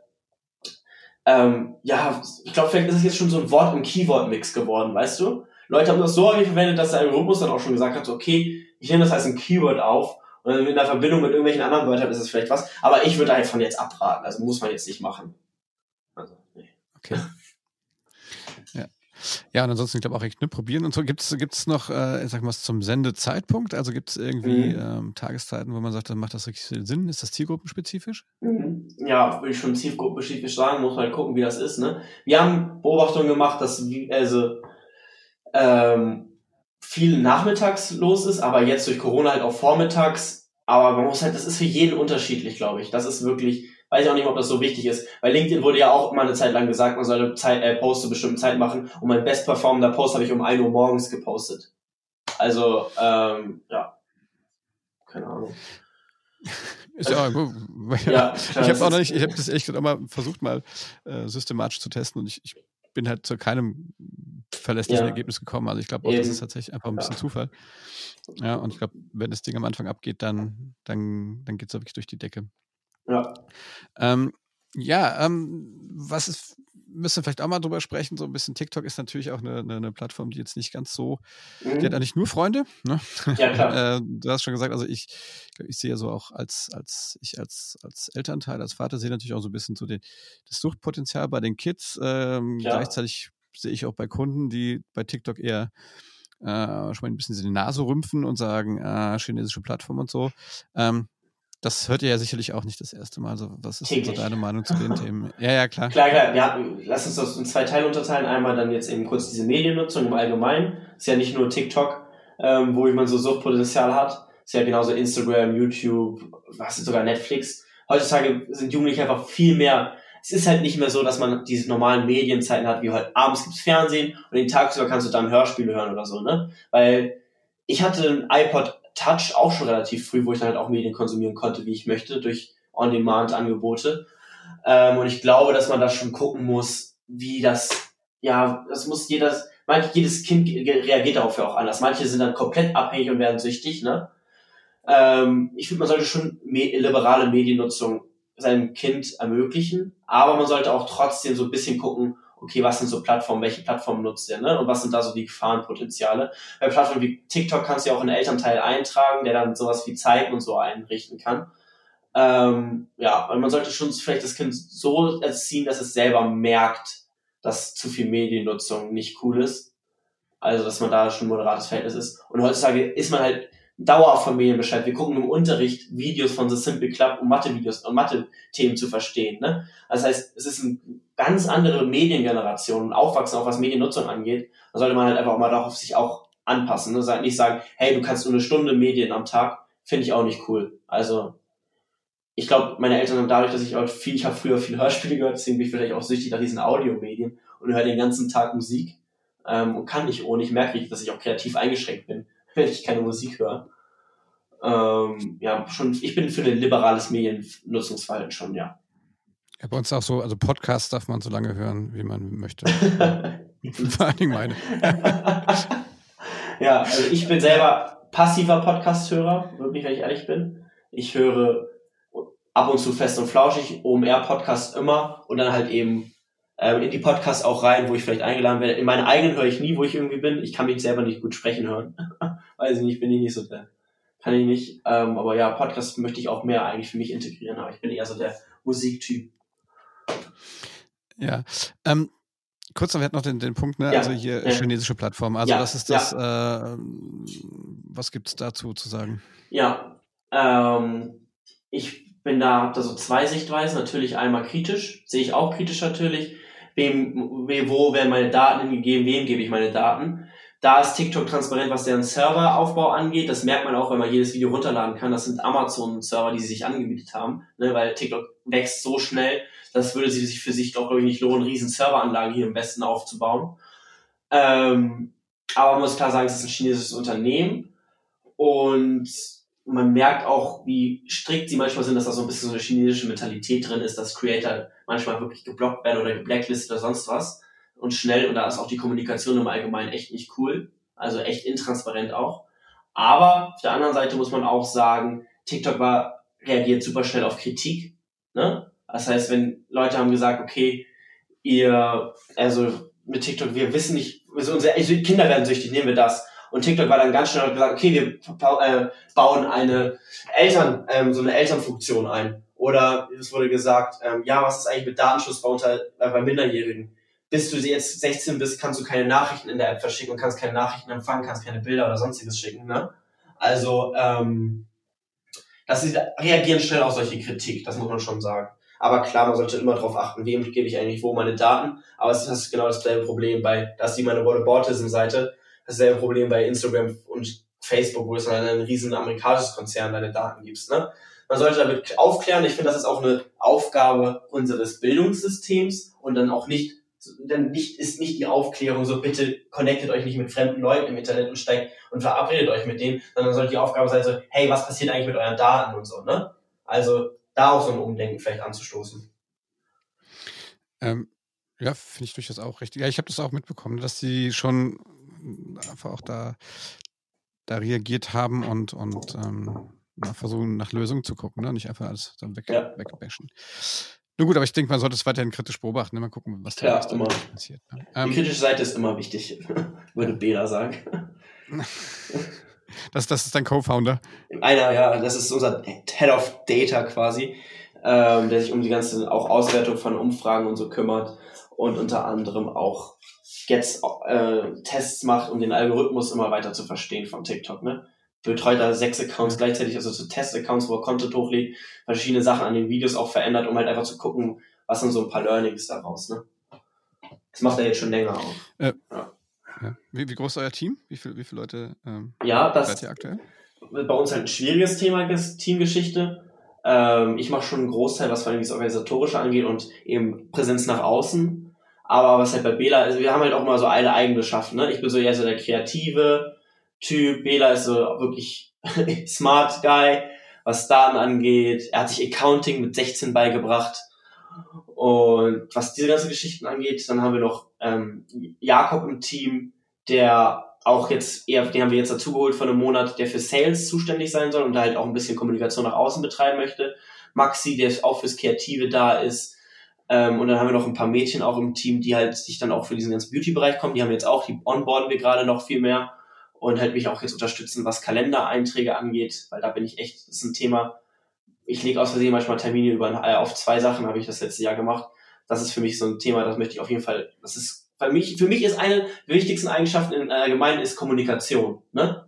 Ähm, ja, ich glaube, vielleicht ist es jetzt schon so ein Wort- und Keyword-Mix geworden, weißt du? Leute haben das so häufig verwendet, dass der Algorithmus dann auch schon gesagt hat, okay, ich nehme das als ein Keyword auf und dann in der Verbindung mit irgendwelchen anderen Wörtern ist es vielleicht was, aber ich würde davon jetzt abraten, also muss man jetzt nicht machen. Also, nee. Okay. Ja, und ansonsten, ich glaube auch echt ne, probieren und so. Gibt es noch, äh, sag mal, zum Sendezeitpunkt? Also gibt es irgendwie mhm. ähm, Tageszeiten, wo man sagt, dann macht das richtig Sinn? Ist das zielgruppenspezifisch? Mhm. Ja, würde ich schon zielgruppenspezifisch sagen, muss halt gucken, wie das ist. Ne? Wir haben Beobachtungen gemacht, dass also ähm, viel nachmittags los ist, aber jetzt durch Corona halt auch vormittags. Aber man muss halt, das ist für jeden unterschiedlich, glaube ich. Das ist wirklich weiß ich auch nicht, ob das so wichtig ist. Weil LinkedIn wurde ja auch mal eine Zeit lang gesagt, man soll Zeit, äh, Post zu bestimmten Zeiten machen. Und mein bestperformender Post habe ich um 1 Uhr morgens gepostet. Also, ähm, ja. Keine Ahnung. Ist ja, ja, ich habe auch noch nicht, ich habe das echt auch mal versucht, mal äh, systematisch zu testen und ich, ich bin halt zu keinem verlässlichen ja. Ergebnis gekommen. Also ich glaube auch, das ist tatsächlich einfach ein bisschen ja. Zufall. Ja, und ich glaube, wenn das Ding am Anfang abgeht, dann, dann, dann geht es wirklich durch die Decke. Ja. Ähm, ja, ähm, was ist, müssen wir vielleicht auch mal drüber sprechen, so ein bisschen TikTok ist natürlich auch eine, eine, eine Plattform, die jetzt nicht ganz so, mhm. die hat eigentlich nur Freunde, ne? Ja, klar. äh, du hast schon gesagt, also ich, ich sehe ja so auch als, als, ich als, als Elternteil, als Vater sehe natürlich auch so ein bisschen so den, das Suchtpotenzial bei den Kids, ähm, ja. gleichzeitig sehe ich auch bei Kunden, die bei TikTok eher äh, schon mal ein bisschen die Nase rümpfen und sagen, äh, chinesische Plattform und so. Ähm, das hört ihr ja sicherlich auch nicht das erste Mal. Also, was ist so deine Meinung zu den Themen? Ja, ja, klar. Klar, klar. Ja, lass uns das in zwei Teile unterteilen. Einmal dann jetzt eben kurz diese Mediennutzung im Allgemeinen. Ist ja nicht nur TikTok, ähm, wo man so Suchtpotenzial hat. Ist ja genauso Instagram, YouTube, was ist sogar Netflix. Heutzutage sind Jugendliche einfach viel mehr. Es ist halt nicht mehr so, dass man diese normalen Medienzeiten hat, wie halt abends gibt's Fernsehen und den tagsüber kannst du dann Hörspiele hören oder so, ne? Weil ich hatte ein iPod Touch auch schon relativ früh, wo ich dann halt auch Medien konsumieren konnte, wie ich möchte, durch On-Demand-Angebote. Ähm, und ich glaube, dass man da schon gucken muss, wie das, ja, das muss jedes, manch, jedes Kind reagiert darauf ja auch anders. Manche sind dann komplett abhängig und werden süchtig, ne? Ähm, ich finde, man sollte schon me liberale Mediennutzung seinem Kind ermöglichen, aber man sollte auch trotzdem so ein bisschen gucken, okay, was sind so Plattformen, welche Plattformen nutzt ihr, ne? Und was sind da so die Gefahrenpotenziale? Bei Plattformen wie TikTok kannst du ja auch einen Elternteil eintragen, der dann sowas wie Zeiten und so einrichten kann. Ähm, ja, man sollte schon vielleicht das Kind so erziehen, dass es selber merkt, dass zu viel Mediennutzung nicht cool ist. Also, dass man da schon ein moderates Verhältnis ist. Und heutzutage ist man halt Dauer von Medienbescheid. Wir gucken im Unterricht Videos von The Simple Club, um Mathe-Videos und Mathe-Themen zu verstehen. Ne? Das heißt, es ist eine ganz andere Mediengeneration und Aufwachsen, auch was Mediennutzung angeht. Da sollte man halt einfach auch mal darauf sich auch anpassen. Ne? Nicht sagen, hey, du kannst nur eine Stunde Medien am Tag, finde ich auch nicht cool. Also ich glaube, meine Eltern haben dadurch, dass ich auch viel, ich habe früher viel Hörspiele gehört, deswegen bin ich vielleicht auch süchtig nach diesen Audiomedien und höre den ganzen Tag Musik ähm, und kann nicht ohne. Ich merke dass ich auch kreativ eingeschränkt bin, wenn ich keine Musik höre. Ähm, ja, schon, ich bin für ein liberales Mediennutzungsverhalten schon, ja. Ja, bei uns auch so, also Podcasts darf man so lange hören, wie man möchte. Vor allen Dingen meine. ja, also ich bin selber passiver Podcast-Hörer, wirklich, wenn ich ehrlich bin. Ich höre ab und zu fest und flauschig, OMR-Podcast immer und dann halt eben ähm, in die Podcasts auch rein, wo ich vielleicht eingeladen werde. In meinen eigenen höre ich nie, wo ich irgendwie bin. Ich kann mich selber nicht gut sprechen hören. Weiß ich nicht, bin ich nicht so der. Kann ich nicht. Ähm, aber ja, Podcast möchte ich auch mehr eigentlich für mich integrieren, aber ich bin eher so der Musiktyp. Ja. Ähm, kurz noch, wir hatten noch den, den Punkt, ne? Ja, also hier ja. chinesische Plattform. Also ja, was ist das, äh, was gibt es dazu zu sagen? Ja, ähm, ich bin da, habe da so zwei Sichtweisen. Natürlich einmal kritisch, sehe ich auch kritisch natürlich. Wem, wem, wo werden meine Daten hingegeben, wem gebe ich meine Daten? Da ist TikTok transparent, was deren Serveraufbau angeht. Das merkt man auch, wenn man jedes Video runterladen kann. Das sind Amazon-Server, die sie sich angemietet haben, ne, weil TikTok wächst so schnell, das würde sich für sich doch, glaube ich, nicht lohnen, riesen Serveranlagen hier im Westen aufzubauen. Ähm, aber man muss klar sagen, es ist ein chinesisches Unternehmen und man merkt auch, wie strikt sie manchmal sind, dass da so ein bisschen so eine chinesische Mentalität drin ist, dass Creator manchmal wirklich geblockt werden oder geblacklistet oder sonst was. Und schnell, und da ist auch die Kommunikation im Allgemeinen echt nicht cool. Also echt intransparent auch. Aber auf der anderen Seite muss man auch sagen, TikTok war, reagiert super schnell auf Kritik. Ne? Das heißt, wenn Leute haben gesagt, okay, ihr, also mit TikTok, wir wissen nicht, also unsere Kinder werden süchtig, nehmen wir das und TikTok war dann ganz schnell gesagt, okay, wir äh, bauen eine Eltern, ähm, so eine Elternfunktion ein. Oder es wurde gesagt, ähm, ja, was ist eigentlich mit Datenschutz bei, unter, äh, bei Minderjährigen? Bis du jetzt 16 bist, kannst du keine Nachrichten in der App verschicken und kannst keine Nachrichten empfangen, kannst keine Bilder oder sonstiges schicken. Ne? Also, ähm, dass sie reagieren schnell auf solche Kritik, das muss man schon sagen. Aber klar, man sollte immer darauf achten, wem gebe ich eigentlich wo meine Daten. Aber es ist genau dasselbe Problem bei, dass die meine Whataboutism-Seite dasselbe Problem bei Instagram und Facebook, wo es dann ein riesen amerikanisches Konzern deine Daten gibst. Ne? Man sollte damit aufklären. Ich finde, das ist auch eine Aufgabe unseres Bildungssystems und dann auch nicht, dann nicht, ist nicht die Aufklärung so, bitte connectet euch nicht mit fremden Leuten im Internet und steigt und verabredet euch mit denen, sondern sollte die Aufgabe sein so, hey, was passiert eigentlich mit euren Daten und so, ne? Also, da auch so ein Umdenken vielleicht anzustoßen. Ähm, ja, finde ich durchaus auch richtig. Ja, ich habe das auch mitbekommen, dass sie schon einfach auch da, da reagiert haben und, und ähm, versuchen nach Lösungen zu gucken, ne? nicht einfach alles dann weg, ja. wegbashen. Nun gut, aber ich denke, man sollte es weiterhin kritisch beobachten. Ne? Mal gucken, was da ja, immer. passiert. Ne? Die ähm, kritische Seite ist immer wichtig, würde Bela sagen. Das, das ist dein Co-Founder. Einer, ja, das ist unser Head of Data quasi, ähm, der sich um die ganze auch Auswertung von Umfragen und so kümmert und unter anderem auch jetzt äh, Tests macht, um den Algorithmus immer weiter zu verstehen von TikTok. Ne? Betreut da sechs Accounts gleichzeitig, also so Test-Accounts, wo er Content hochlädt, verschiedene Sachen an den Videos auch verändert, um halt einfach zu gucken, was sind so ein paar Learnings daraus. Ne? Das macht er jetzt schon länger auch. Äh, ja. Ja. Wie, wie, groß ist euer Team? Wie, viel, wie viele Leute ähm, ja, das seid ihr aktuell? Bei uns halt ein schwieriges Thema, Teamgeschichte. Ähm, ich mache schon einen Großteil, was vor allem das Organisatorische angeht und eben Präsenz nach außen. Aber was halt bei Bela, also wir haben halt auch immer so eine Eigenschaft, ne? Ich bin so eher so der Kreative, Typ. Bela ist so wirklich smart Guy, was Daten angeht. Er hat sich Accounting mit 16 beigebracht. Und was diese ganzen Geschichten angeht, dann haben wir noch ähm, Jakob im Team, der auch jetzt eher, den haben wir jetzt dazugeholt vor einem Monat, der für Sales zuständig sein soll und da halt auch ein bisschen Kommunikation nach außen betreiben möchte. Maxi, der auch fürs Kreative da ist. Ähm, und dann haben wir noch ein paar Mädchen auch im Team, die halt sich dann auch für diesen ganzen Beauty-Bereich kommen. Die haben jetzt auch, die onboarden wir gerade noch viel mehr und halt mich auch jetzt unterstützen, was Kalendereinträge angeht, weil da bin ich echt, das ist ein Thema. Ich lege aus Versehen manchmal Termine über äh, auf zwei Sachen, habe ich das letzte Jahr gemacht. Das ist für mich so ein Thema, das möchte ich auf jeden Fall, das ist für mich, für mich ist eine der wichtigsten Eigenschaften in allgemein ist Kommunikation. Ne?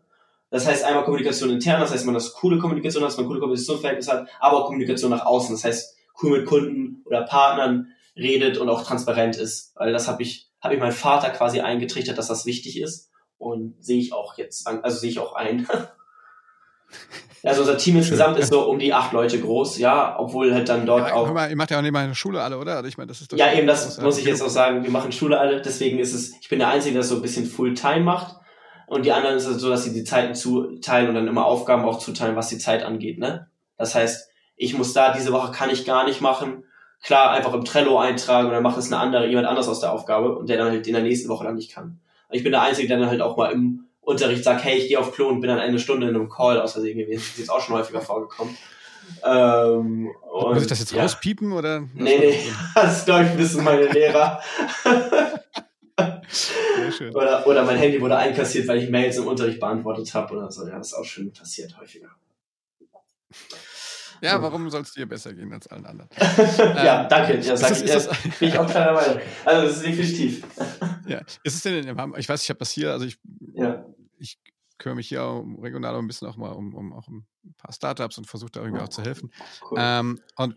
Das heißt einmal Kommunikation intern, das heißt man das coole Kommunikation dass man coole Kommunikationsverhältnisse hat, aber auch Kommunikation nach außen. Das heißt cool mit Kunden oder Partnern redet und auch transparent ist. Weil das habe ich, habe ich meinen Vater quasi eingetrichtert, dass das wichtig ist. Und sehe ich auch jetzt, also sehe ich auch ein. Also unser Team insgesamt ist so um die acht Leute groß, ja, obwohl halt dann dort ja, auch. Mal, ihr macht ja auch nicht mal eine Schule alle, oder? Also ich meine, das ist ja, eben, das muss ich jetzt auch sagen. Wir machen Schule alle, deswegen ist es, ich bin der Einzige, der das so ein bisschen Fulltime macht. Und die anderen ist es so, dass sie die Zeiten zuteilen und dann immer Aufgaben auch zuteilen, was die Zeit angeht, ne? Das heißt, ich muss da, diese Woche kann ich gar nicht machen. Klar, einfach im Trello eintragen und dann macht es eine andere, jemand anders aus der Aufgabe und der dann halt in der nächsten Woche dann nicht kann. Ich bin der Einzige, der dann halt auch mal im Unterricht sagt, hey, ich gehe auf Klo und bin dann eine Stunde in einem Call aus Versehen gewesen. Das ist jetzt auch schon häufiger vorgekommen. Ähm, und, Muss ich das jetzt ja. rauspiepen oder? Nee, nee, das glaube ich wissen meine Lehrer. oder, oder mein Handy wurde einkassiert, weil ich Mails im Unterricht beantwortet habe oder so. Ja, das ist auch schon passiert häufiger. Ja, warum soll es dir besser gehen als allen anderen? ja, ähm, danke. Ja, sag ist das, ich, ist bin ich auch kleiner Meinung. Also, das ist definitiv. ja, ist es denn in Ich weiß, ich habe das hier, also ich, ja. ich kümmere mich hier um, regional ein bisschen auch mal um, um, auch um ein paar Startups und versuche da irgendwie auch zu helfen. Cool. Ähm, und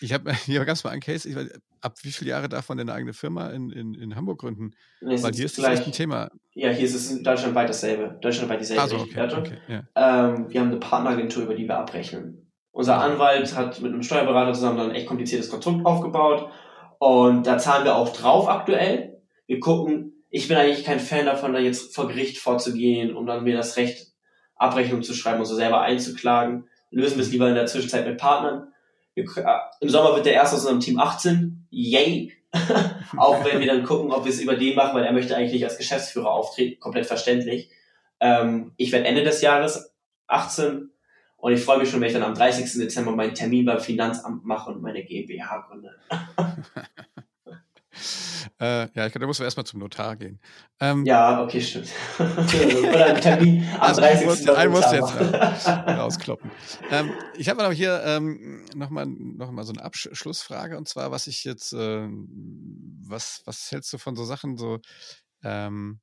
ich habe hier ganz mal einen Case, ich ab wie viele Jahre darf man denn eine eigene Firma in, in, in Hamburg gründen? Nee, Weil hier ist das echt ein Thema. Ja, hier ist es deutschlandweit dasselbe. Deutschlandweit dieselbe also, okay, okay, ja. ähm, Wir haben eine Partneragentur, über die wir abrechnen. Unser Anwalt hat mit einem Steuerberater zusammen dann ein echt kompliziertes Konstrukt aufgebaut und da zahlen wir auch drauf aktuell. Wir gucken, ich bin eigentlich kein Fan davon, da jetzt vor Gericht vorzugehen, um dann mir das Recht Abrechnung zu schreiben und so selber einzuklagen. Lösen wir es lieber in der Zwischenzeit mit Partnern. Wir, äh, Im Sommer wird der erste aus unserem Team 18. Yay! auch wenn wir dann gucken, ob wir es über den machen, weil er möchte eigentlich nicht als Geschäftsführer auftreten. Komplett verständlich. Ähm, ich werde Ende des Jahres 18 und ich freue mich schon, wenn ich dann am 30. Dezember meinen Termin beim Finanzamt mache und meine GmbH gründe. äh, ja, ich glaube, da muss man erstmal zum Notar gehen. Ähm, ja, okay, stimmt. Oder einen Termin am also 30. Muss, einen muss jetzt rauskloppen. ähm, ich habe aber hier ähm, nochmal noch mal so eine Abschlussfrage und zwar, was ich jetzt, äh, was, was hältst du von so Sachen, so, ähm,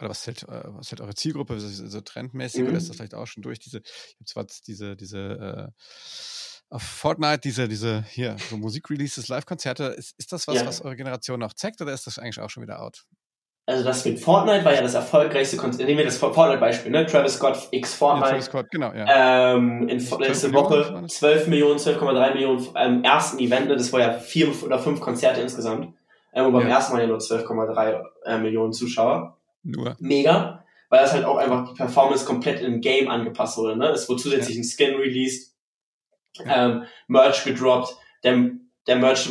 oder was hält, äh, was hält eure Zielgruppe so, trendmäßig mhm. oder ist das vielleicht auch schon durch diese, ich habe zwar diese, diese äh, auf Fortnite, diese, diese, hier, so Musikreleases, Live-Konzerte, ist, ist das was, ja. was eure Generation noch zeigt oder ist das eigentlich auch schon wieder out? Also das mit Fortnite war ja das erfolgreichste Konzert. Nehmen wir das Fortnite-Beispiel, ne? Travis Scott x Fortnite. Ja, Travis Scott, genau, ja. Ähm, in letzte Woche 12 Millionen, 12,3 Millionen ähm, ersten Event, ne? Das war ja vier oder fünf Konzerte insgesamt. Ähm, und beim ja. ersten Mal ja nur 12,3 äh, Millionen Zuschauer. Nur. Mega, weil das halt auch einfach die Performance komplett im Game angepasst wurde. Ne? Es wurde zusätzlich ja. ein Skin released, ja. ähm, Merch gedroppt. Der, der, Merch,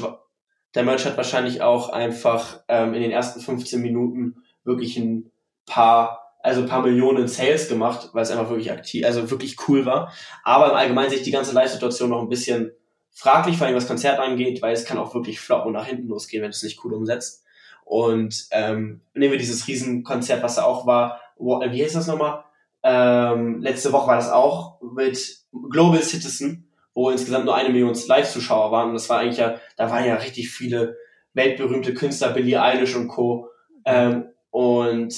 der Merch hat wahrscheinlich auch einfach ähm, in den ersten 15 Minuten wirklich ein paar, also ein paar Millionen Sales gemacht, weil es einfach wirklich aktiv, also wirklich cool war. Aber im Allgemeinen sich die ganze Live-Situation noch ein bisschen fraglich, vor allem was Konzert angeht, weil es kann auch wirklich flop und nach hinten losgehen, wenn es nicht cool umsetzt. Und ähm, nehmen wir dieses Riesenkonzert, was da auch war, wo, wie heißt das nochmal? Ähm, letzte Woche war das auch mit Global Citizen, wo insgesamt nur eine Million Live-Zuschauer waren. Und das war eigentlich ja, da waren ja richtig viele weltberühmte Künstler, Billie Eilish und Co. Ähm, und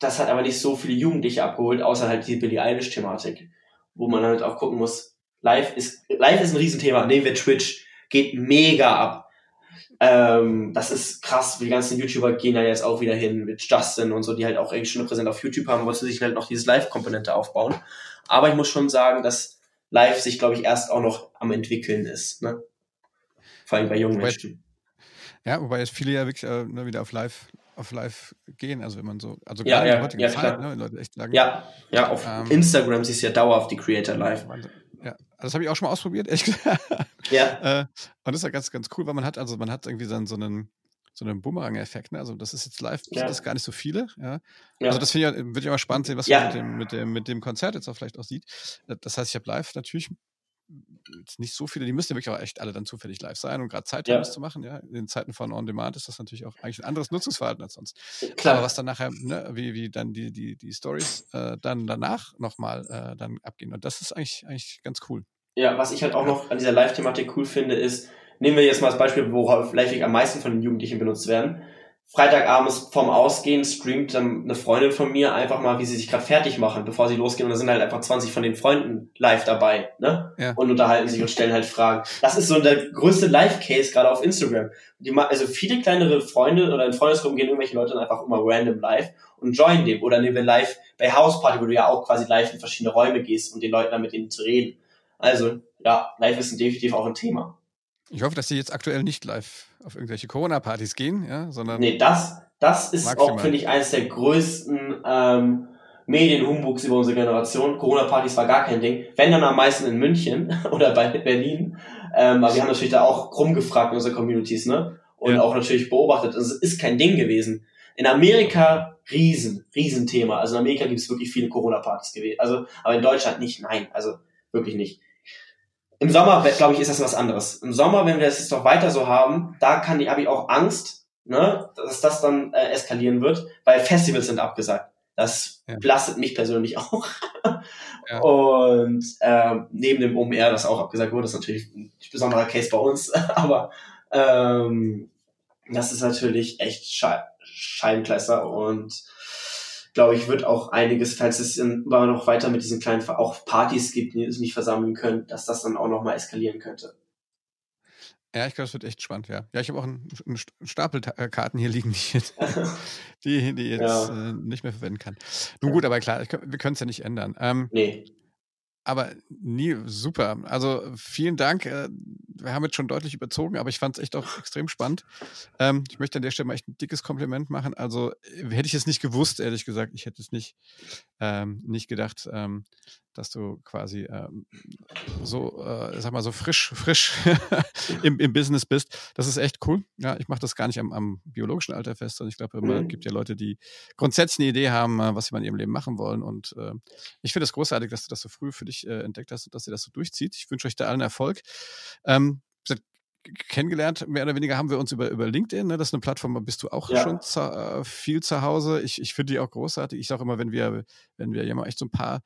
das hat aber nicht so viele Jugendliche abgeholt, außer halt die Billie Eilish-Thematik, wo man halt auch gucken muss, live ist, live ist ein Riesenthema. Nehmen wir Twitch, geht mega ab. Ähm, das ist krass, die ganzen YouTuber gehen ja jetzt auch wieder hin mit Justin und so, die halt auch eigentlich schon eine Präsenz auf YouTube haben, wollten sich halt noch diese Live-Komponente aufbauen. Aber ich muss schon sagen, dass Live sich, glaube ich, erst auch noch am entwickeln ist. Ne? Vor allem bei jungen wobei, Menschen. Ja, wobei jetzt viele ja wirklich äh, ne, wieder auf Live auf live gehen, also wenn man so, also Ja, in ja, der ja, Zeit, ne, Leute echt sagen, Ja, ja, auf Ähm, Instagram siehst du ja dauerhaft die Creator Live. ja, also das habe ich auch schon mal ausprobiert, gesagt. Ja, Äh, und das ist ja ganz, ganz cool, weil man hat, also man hat irgendwie dann so einen, so einen Boomerang-Effekt, ne? Also das ist jetzt live, Ja. sind das gar nicht so viele, ja. ja. Also das finde ich, ja- würde ich auch mal spannend sehen, was Ja. man mit dem, mit dem, mit dem Konzert jetzt auch vielleicht auch sieht. Äh, Das heißt, ich habe live natürlich nicht so viele, die müssen ja wirklich auch echt alle dann zufällig live sein und gerade Zeit haben, Ja. das zu machen, ja. In Zeiten von On Demand ist das natürlich auch eigentlich ein anderes Nutzungsverhalten als sonst. klar. Aber was dann nachher, ne, wie, wie dann die, die, die Stories äh, dann danach nochmal äh, dann abgehen. Und das ist eigentlich, eigentlich ganz cool. Ja, was ich halt auch noch an dieser Live-Thematik cool finde, ist, nehmen wir jetzt mal als Beispiel, worauf live am meisten von den Jugendlichen benutzt werden. Freitagabends vorm Ausgehen streamt dann eine Freundin von mir einfach mal, wie sie sich gerade fertig machen, bevor sie losgehen. Und da sind halt einfach 20 von den Freunden live dabei, ne? Ja. Und unterhalten sich und stellen halt Fragen. Das ist so der größte Live-Case gerade auf Instagram. Die, also viele kleinere Freunde oder in Freundesgruppen gehen irgendwelche Leute dann einfach immer random live und joinen dem. Oder nehmen wir live bei Houseparty, wo du ja auch quasi live in verschiedene Räume gehst, um den Leuten dann mit denen zu reden. Also, ja, live ist definitiv auch ein Thema. Ich hoffe, dass die jetzt aktuell nicht live auf irgendwelche Corona-Partys gehen, ja, sondern Nee, das, das ist Maximal. auch, finde ich, eines der größten ähm, Medienhumbugs über unsere Generation. Corona-Partys war gar kein Ding. Wenn dann am meisten in München oder bei Berlin. Ähm, aber wir haben natürlich da auch rumgefragt in unsere Communities, ne? Und Ja. auch natürlich beobachtet. Es ist kein Ding gewesen. In Amerika riesen, riesen Thema. Also in Amerika gibt es wirklich viele Corona-Partys gewesen. Also, aber in Deutschland nicht. Nein, also wirklich nicht. Im Sommer, glaube ich, ist das was anderes. Im Sommer, wenn wir das jetzt noch weiter so haben, da kann die, habe ich auch Angst, ne, dass das dann äh, eskalieren wird, weil Festivals sind abgesagt. Das Ja. belastet mich persönlich auch. Ja. Und ähm, neben dem OMR, das auch abgesagt wurde, ist natürlich ein besonderer Case bei uns. Aber ähm, das ist natürlich echt Schei Scheibenkleister und glaube ich, wird auch einiges, falls es immer noch weiter mit diesen kleinen, auch Partys gibt, die es nicht versammeln können, dass das dann auch nochmal eskalieren könnte. ja, ich glaube, es wird echt spannend, ja. Ja, ich habe auch einen, einen St- Stapel Ta- äh, Karten hier liegen, die, ich jetzt- die, die jetzt Ja. äh, nicht mehr verwenden kann. Nun gut, aber klar, ich, wir können es ja nicht ändern. Ähm, Nee. Aber nie super. Also vielen Dank. äh, Wir haben jetzt schon deutlich überzogen, aber ich fand es echt auch extrem spannend. Ähm, ich möchte an der Stelle mal echt ein dickes Kompliment machen. Also äh, hätte ich es nicht gewusst, ehrlich gesagt, ich hätte es nicht, ähm, nicht gedacht, ähm, dass du quasi ähm, so, äh, sag mal, so frisch, frisch im, im Business bist. Das ist echt cool. Ja, ich mache das gar nicht am, am biologischen Alter fest, sondern ich glaube, immer Mhm. gibt ja Leute, die grundsätzlich eine Idee haben, äh, was sie mal in ihrem Leben machen wollen. Und äh, ich finde es großartig, dass du das so früh für dich äh, entdeckt hast und dass ihr das so durchzieht. Ich wünsche euch da allen Erfolg. Ähm, kennengelernt, mehr oder weniger haben wir uns über, über LinkedIn, ne? das ist eine Plattform, da bist du auch Ja. schon zu, äh, viel zu Hause. Ich, ich finde die auch großartig. Ich sage immer, wenn wir, wenn wir ja mal echt so ein paar,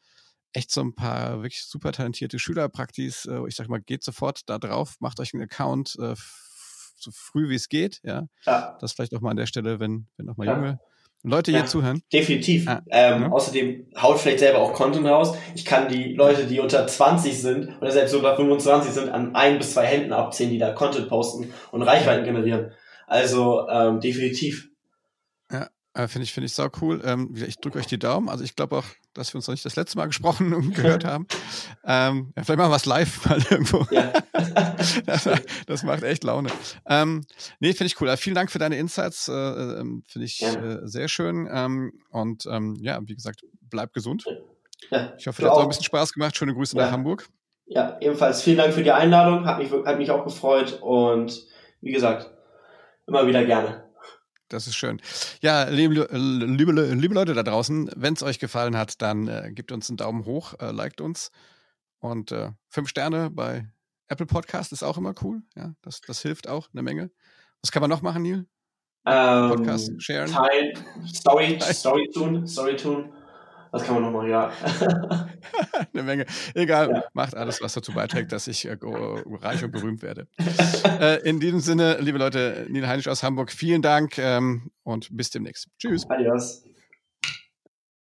echt so ein paar wirklich super talentierte Schülerpraktis, äh, ich sag mal, geht sofort da drauf, macht euch einen Account, äh, so früh wie es geht, ja. Ja, Das vielleicht auch mal an der Stelle, wenn, wenn auch mal Ja. junge Leute Ja. hier zuhören. definitiv. Ah, ähm, ja. Außerdem haut vielleicht selber auch Content raus. Ich kann die Leute, die unter 20 sind oder selbst unter 25 sind, an ein bis zwei Händen abzählen, die da Content posten und Reichweiten generieren. Also ähm, definitiv. Äh, finde ich, finde ich sau cool. Ähm, ich drücke euch die Daumen. Also ich glaube auch, dass wir uns noch nicht das letzte Mal gesprochen und gehört haben. Ähm, ja, vielleicht machen wir es live mal irgendwo. Ja. das, das macht echt Laune. Ähm, nee, finde ich cool. Also vielen Dank für deine Insights. Äh, ähm, finde ich äh, sehr schön. Ähm, und ähm, ja, wie gesagt, bleib gesund. Ja, Ich hoffe, du dir hat auch auch. ein bisschen Spaß gemacht. Schöne Grüße nach Hamburg. Ja, ebenfalls vielen Dank für die Einladung. Hat mich, hat mich auch gefreut und wie gesagt, immer wieder gerne. Das ist schön. Ja, liebe, liebe, liebe Leute da draußen, wenn es euch gefallen hat, dann äh, gebt uns einen Daumen hoch, äh, liked uns. Und äh, fünf Sterne bei Apple Podcast ist auch immer cool. Ja, das, das hilft auch eine Menge. Was kann man noch machen, Neil? Ähm, Podcast sharen? Teil, Story, Story tun, Story tun. Was kann man noch machen? Ja. eine Menge. Egal, Ja. macht alles, was dazu beiträgt, dass ich äh, reich und berühmt werde. äh, in diesem Sinne, liebe Leute, Neil Heinisch aus Hamburg, vielen Dank ähm, und bis demnächst. Tschüss. Adios.